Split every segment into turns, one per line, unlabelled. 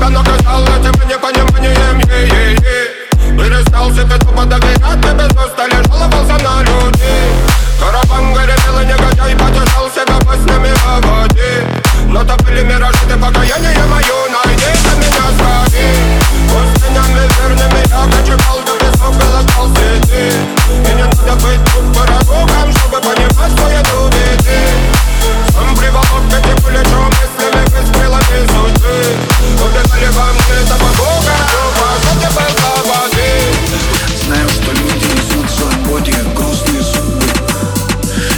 тебя наказал этим непониманием Перестал себе тупо доверять, тебе просто лежала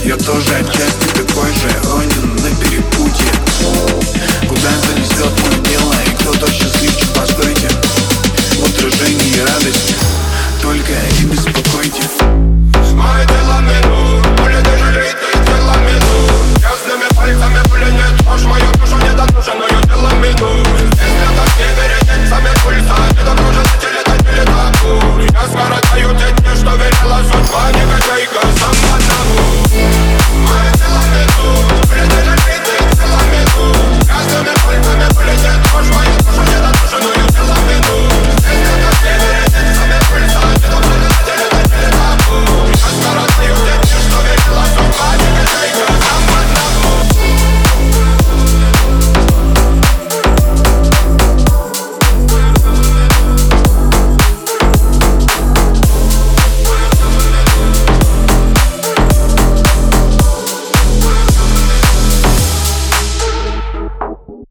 Я тоже отчасти такой же Онин на перепутье. Куда занесет мое дело И кто-то счастливчик постойте. В отражении радость. Только и беспокойте
Мое дело минут